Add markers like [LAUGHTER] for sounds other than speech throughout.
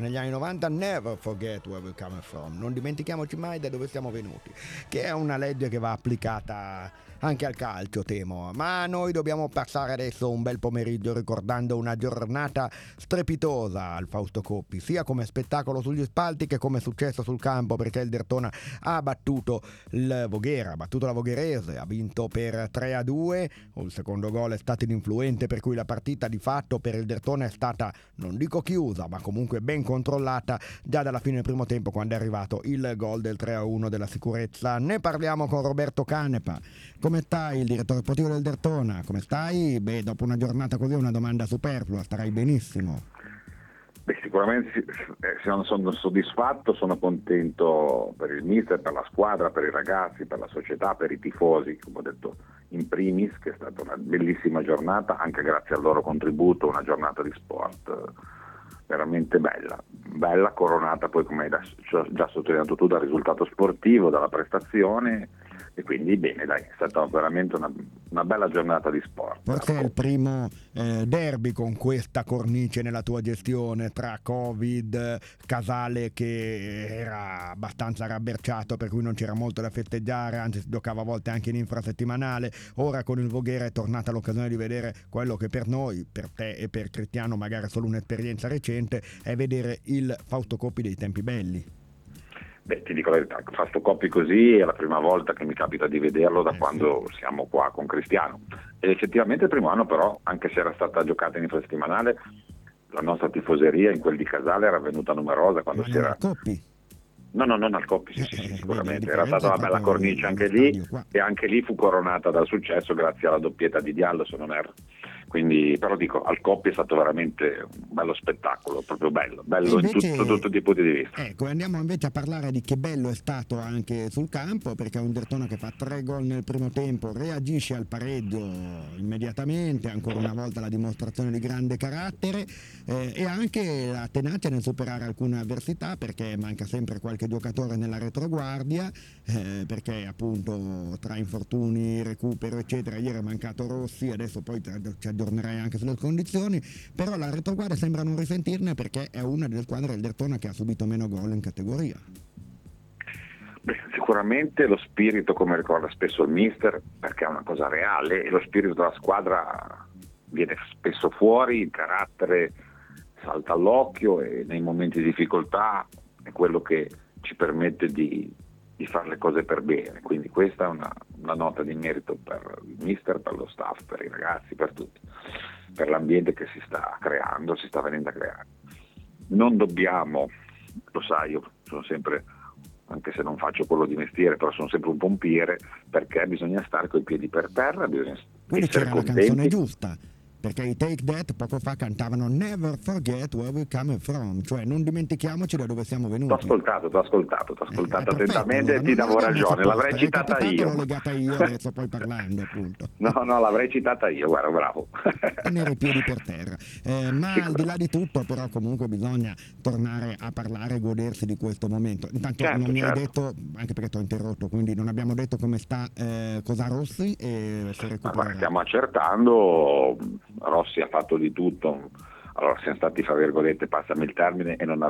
Negli anni 90 never forget where we're coming from, non dimentichiamoci mai da dove siamo venuti, che è una legge che va applicata anche al calcio, temo. Ma noi dobbiamo passare adesso un bel pomeriggio ricordando una giornata strepitosa al Fausto Coppi, sia come spettacolo sugli spalti che come successo sul campo, perché il Dertona ha battuto il Voghera, ha battuto la Vogherese, ha vinto per 3 a 2, il secondo gol è stato ininfluente, per cui la partita di fatto per il Dertona è stata, non dico chiusa, ma comunque ben controllata già dalla fine del primo tempo quando è arrivato il gol del 3 a 1 della sicurezza. Ne parliamo con Roberto Canepa. Come stai, il direttore sportivo del Dertona? Come stai? Beh, dopo una giornata così è una domanda superflua, starai benissimo. Beh, sicuramente eh, sono, sono soddisfatto, sono contento per il mister, per la squadra, per i ragazzi, per la società, per i tifosi, come ho detto in primis, che è stata una bellissima giornata, anche grazie al loro contributo, una giornata di sport eh, veramente bella, bella coronata poi come hai già sottolineato tu dal risultato sportivo, dalla prestazione e quindi bene dai, è stata veramente una, una bella giornata di sport. Forse è il primo eh, derby con questa cornice nella tua gestione tra Covid, Casale che era abbastanza rabberciato per cui non c'era molto da festeggiare, anzi si giocava a volte anche in infrasettimanale, ora con il Voghera è tornata l'occasione di vedere quello che per noi, per te e per Cristiano magari è solo un'esperienza recente, è vedere il Fausto Coppi dei tempi belli. Beh, ti dico la verità, Fausto Coppi così è la prima volta che mi capita di vederlo da eh, quando siamo qua con Cristiano. Ed effettivamente il primo anno però, anche se era stata giocata in infrasettimanale, la nostra tifoseria in quel di Casale era venuta numerosa quando Ma si era... Coppi? No, no, non al Coppi, sì, sì, sì, sicuramente. Era stata una bella cornice anche lì e anche lì fu coronata dal successo grazie alla doppietta di Diallo, se non erro. Quindi, però dico, al Coppi è stato veramente un bello spettacolo, proprio bello, bello invece, in tutto, i punti di vista. Ecco, andiamo invece a parlare di che bello è stato anche sul campo, perché è un Dertona che fa tre gol nel primo tempo, reagisce al pareggio immediatamente, ancora una volta la dimostrazione di grande carattere eh, e anche la tenacia nel superare alcune avversità, perché manca sempre qualche giocatore nella retroguardia, eh, perché appunto tra infortuni, recupero eccetera, ieri è mancato Rossi, adesso poi ci aggiornerei anche sulle condizioni, però la retroguardia sembra non risentirne perché è una delle squadre del Dertona che ha subito meno gol in categoria. Beh, sicuramente lo spirito, come ricorda spesso il mister, perché è una cosa reale, e lo spirito della squadra viene spesso fuori, il carattere salta all'occhio e nei momenti di difficoltà è quello che ci permette di, di fare le cose per bene. Quindi questa è una, una, nota di merito per il mister, per lo staff, per i ragazzi, per tutti, per l'ambiente che si sta creando, si sta venendo a creare. Non dobbiamo, lo sai, io sono sempre, anche se non faccio quello di mestiere, però sono sempre un pompiere, perché bisogna stare coi piedi per terra, bisogna Quindi essere contenti. la canzone giusta perché i Take That poco fa cantavano Never forget where we're coming from, cioè non dimentichiamoci da dove siamo venuti. T'ho ascoltato, t'ho ascoltato, t'ho ascoltato eh, attentamente e ti davo ragione, l'avrei citata io. L'ho legata io [LAUGHS] adesso poi parlando appunto. No, no, l'avrei citata io, guarda, bravo. Tenere i piedi per terra. Eh, ma al di là di tutto però comunque bisogna tornare a parlare e godersi di questo momento. Intanto certo, non mi certo. hai detto, anche perché ti ho interrotto, quindi non abbiamo detto come sta eh, Cosa Rossi e se recupererà. Stiamo accertando Rossi ha fatto di tutto, allora siamo stati, fra virgolette, passami il termine, e non,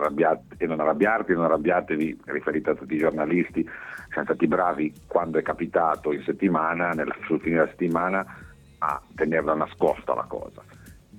e non arrabbiarti, non arrabbiatevi, riferite a tutti i giornalisti, siamo stati bravi quando è capitato in settimana, nel, sul fine della settimana, a tenerla nascosta la cosa.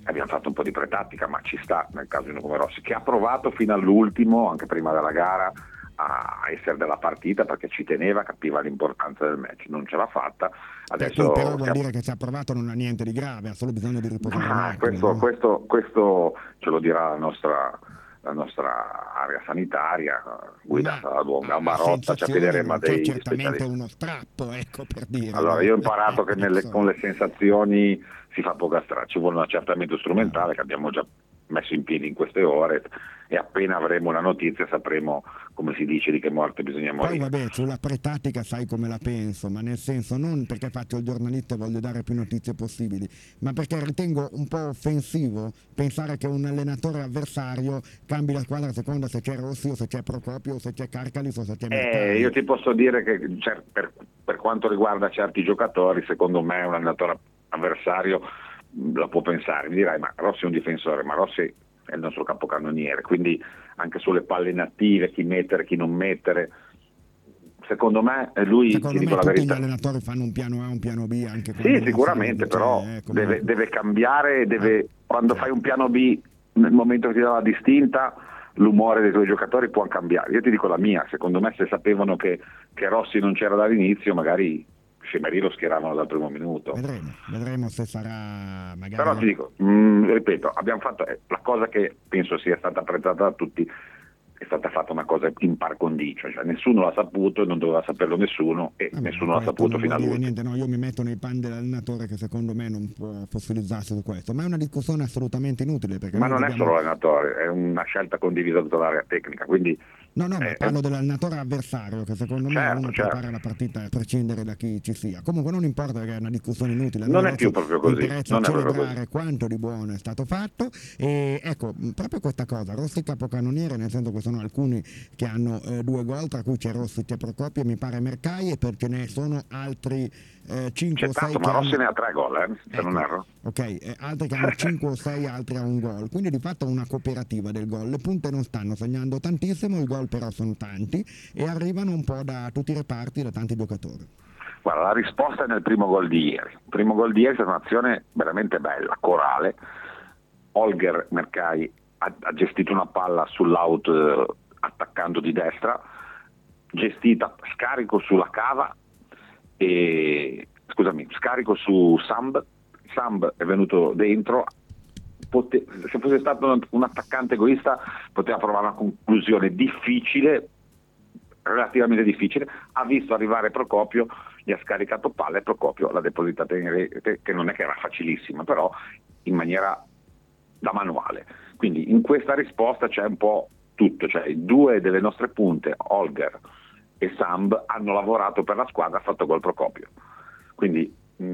Abbiamo fatto un po' di pretattica, ma ci sta nel caso di uno come Rossi, che ha provato fino all'ultimo, anche prima della gara, a essere della partita perché ci teneva, capiva l'importanza del match, non ce l'ha fatta. Adesso però vuol dire che ci ha provato non ha niente di grave, ha solo bisogno di riposare. Ah, questo, no? questo, questo, ce lo dirà la nostra, la nostra area sanitaria, guidata da Duonga Marotta, ci affideremo a dei certamente uno strappo, ecco per dire. Allora, io ho imparato che nelle, con le sensazioni si fa poca strada, ci vuole un accertamento strumentale che abbiamo già messo in piedi in queste ore e appena avremo una notizia sapremo come si dice di che morte bisogna morire. Poi vabbè, sulla pretatica sai come la penso, ma nel senso non perché faccio il giornalista e voglio dare più notizie possibili, ma perché ritengo un po' offensivo pensare che un allenatore avversario cambi la squadra a seconda se c'è Rossi o se c'è Procopio o se c'è Carcalis o se c'è eh, Io ti posso dire che cioè, per, per quanto riguarda certi giocatori, secondo me un allenatore avversario la può pensare, mi dirai ma Rossi è un difensore, ma Rossi è il nostro capocannoniere, quindi anche sulle palle inattive, chi mettere, chi non mettere. Secondo me eh, lui Secondo ti dico la verità. gli allenatori fanno un piano A, un piano B anche Sì, sicuramente, si- però cioè, eh, come- deve, deve cambiare, deve- Eh, quando fai un piano B nel momento che ti dà la distinta, l'umore dei tuoi giocatori può cambiare. Io ti dico la mia, secondo me se sapevano che, che Rossi non c'era dall'inizio, magari Scemerì lo schieravano dal primo minuto. Vedremo, vedremo se sarà magari... Però ti dico, mh, ripeto, abbiamo fatto eh, la cosa che penso sia stata apprezzata da tutti, è stata fatta una cosa in par condicio, cioè nessuno l'ha saputo e non doveva saperlo nessuno e Vabbè, nessuno l'ha saputo fino all'ultimo. no, io mi metto nei panni dell'allenatore che secondo me non può fossilizzarsi su questo, ma è una discussione assolutamente inutile perché Ma non è dobbiamo- solo l'allenatore, è una scelta condivisa tutta l'area tecnica, quindi No, no, ma Eh, parlo eh. dell'allenatore avversario che secondo me Certo, uno certo. prepara la partita a prescindere da chi ci sia. Comunque non importa perché è una discussione inutile. Non è più proprio così, interessa non celebrare quanto di buono è stato fatto e ecco, proprio questa cosa, Rossi capocannoniere, nel senso che sono alcuni che hanno eh, due gol, tra cui c'è Rossi, c'è Procopio, mi pare Mercai e perché ne sono altri eh, 5 c'è o 6 tanto, che ma Rossi hanno... ne ha tre gol, eh, se Ecco, non erro. Ok, eh, altri che [LAUGHS] hanno 5 o 6, altri a un gol. Quindi di fatto è una cooperativa del gol. Le punte non stanno segnando tantissimo, i gol però sono tanti e arrivano un po' da tutti i reparti, da tanti giocatori. Guarda, la risposta è nel primo gol di ieri. Il primo gol di ieri è stata un'azione veramente bella, corale. Holger Mercai ha, ha gestito una palla sull'out eh, attaccando di destra, gestita scarico sulla cava e scusami, scarico su Samb. Samb è venuto dentro. Pote- se fosse stato un, attaccante egoista poteva trovare una conclusione difficile relativamente difficile, ha visto arrivare Procopio, gli ha scaricato palla e Procopio l'ha depositata in rete, che non è che era facilissima, però in maniera da manuale. Quindi in questa risposta c'è un po' tutto, cioè due delle nostre punte, Holger e Samb, hanno lavorato per la squadra, ha fatto gol Procopio. Quindi mh,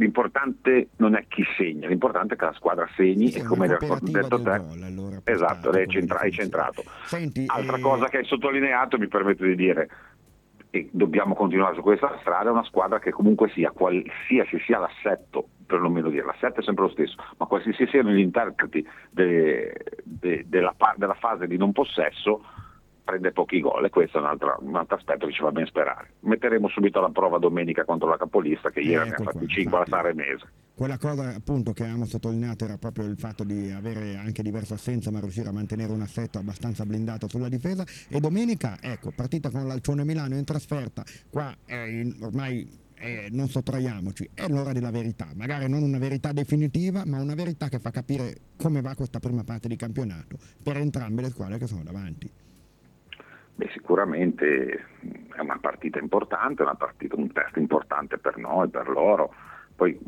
l'importante non è chi segna, l'importante è che la squadra segni Sì, e come hai detto te, gol, allora, esatto, lei centra- hai centrato. Senti, Altra eh, cosa che hai sottolineato, mi permetto di dire, e dobbiamo continuare su questa strada, è una squadra che comunque sia, qualsiasi sia l'assetto, per non meno dire, l'assetto è sempre lo stesso, ma qualsiasi siano gli interpreti de- de- della, della fase di non possesso, prende pochi gol e questo è un altro, un altro aspetto che ci fa ben sperare. Metteremo subito alla prova domenica contro la capolista che ieri ne ha Ecco fatti qua, 5 alla. Saremese. Quella cosa appunto che avevamo sottolineato era proprio il fatto di avere anche diverse assenze ma riuscire a mantenere un assetto abbastanza blindato sulla difesa e domenica ecco partita con l'Alcione Milano in trasferta qua eh, in- ormai eh, non sottraiamoci è l'ora della verità magari non una verità definitiva ma una verità che fa capire come va questa prima parte di campionato per entrambe le squadre che sono davanti Beh, sicuramente è una partita importante, una partita, un test importante per noi, per loro. Poi,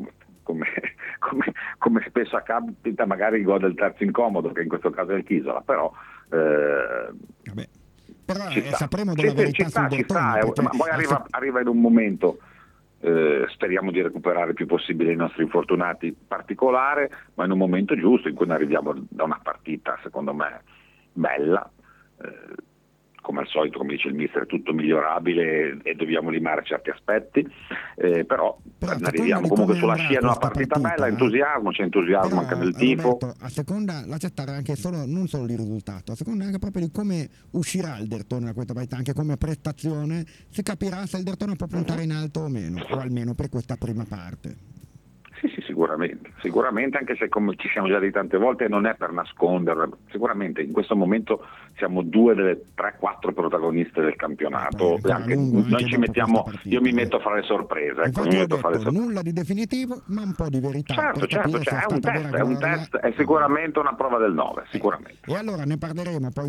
come, [LAUGHS] come- come spesso capita, magari il gol del terzo incomodo, che in questo caso è il Chisola, però eh, Vabbè. però ci eh, sapremo Ci- della ci verità sta, sul ci sta, eh, perché ma poi arriva, arriva in un momento, eh, speriamo di recuperare il più possibile i nostri infortunati particolare, ma in un momento giusto in cui arriviamo da una partita, secondo me, bella. eh, come al solito, come dice il mister, è tutto migliorabile e dobbiamo limare certi aspetti, eh, però, Però arriviamo comunque sulla scia di una partita, partita, bella, eh. entusiasmo, c'è entusiasmo Però, anche del tifo. Roberto, a seconda, lascia stare anche solo, non solo di risultato, a seconda anche proprio di come uscirà il Dertone da questa partita, anche come prestazione, si capirà se il Dertone può puntare in alto o meno, o almeno per questa prima parte. Sicuramente, sicuramente, anche se come ci siamo già di tante volte non è per nascondere, sicuramente in questo momento siamo due delle 3-4 protagoniste del Eh, campionato, ancora anche- noi ci mettiamo, partita, io mi eh. metto a fare sorprese, ecco, a fare detto sorprese. nulla di definitivo, ma un po' di verità. Certo, certo, cioè, è un test, è un test, è sicuramente una prova del 9, sicuramente. E allora ne parleremo poi